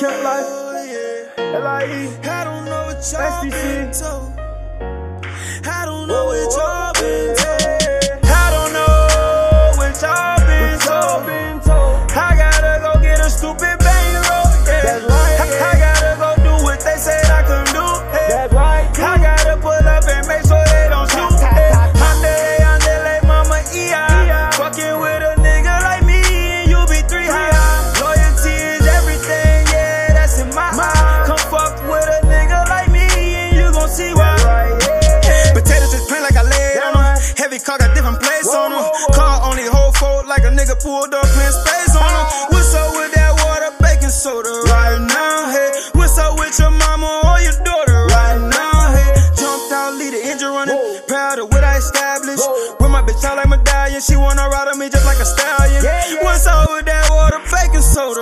Camp Life, oh, LIE, I don't know what y'all SDC. been told. Car got different plates on them. Car only hold fold like a nigga pulled up in space on them. What's up with that water, baking soda right now? Hey, what's up with your mama or your daughter right now? Hey, jumped out, lead the engine running. Proud of what I established. With my bitch out like medallion, she wanna ride on me just like a stallion. What's up with that water, baking soda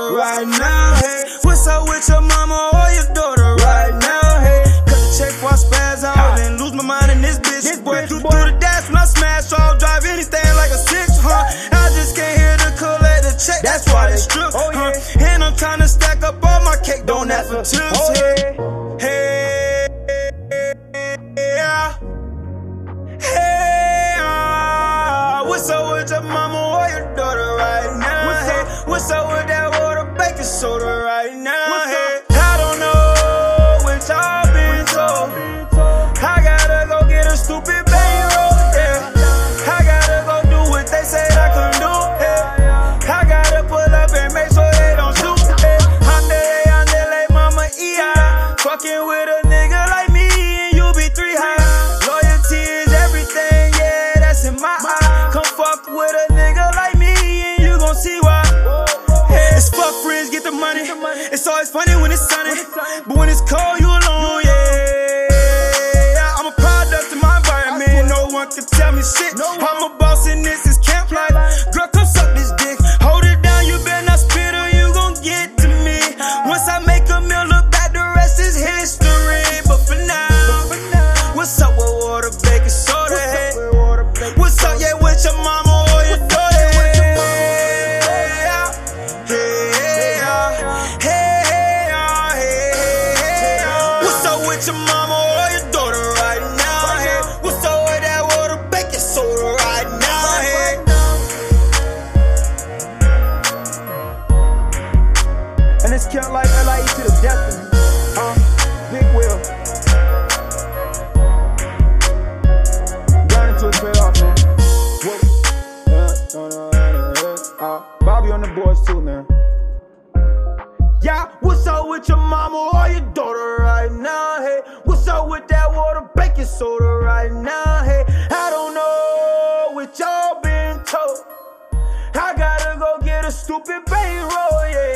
check, that's, That's why right. strip, Oh, huh? yeah. And I'm trying to stack up all my cake, don't ask for tips, Oh, yeah. Hey, yeah. Hey, ah, what's up with your mama or your daughter right now? What's hey, up? what's up with that water baking soda right now? It's funny when it's sunny, but when it's cold, you alone, yeah. I'm a product of my environment, no one can tell me shit. I'm a boss in this, is camp life. Girl, come suck this dick. Hold it down, you better not spit or you gon' get to me. Once I make a meal, look back, the rest is history. But for now, what's up with water, baking soda? Hey? What's up, yeah, with your mama It's Camp Life, LIE to the death. Huh? Big Will. Got into a trade off, man. Whoa. Uh, uh, Bobby on the boards too, man. Yeah, what's up with your mama or your daughter right now? Hey, what's up with that water baking soda right now? Hey, I don't know what y'all been told. I gotta go get a stupid bankroll, yeah.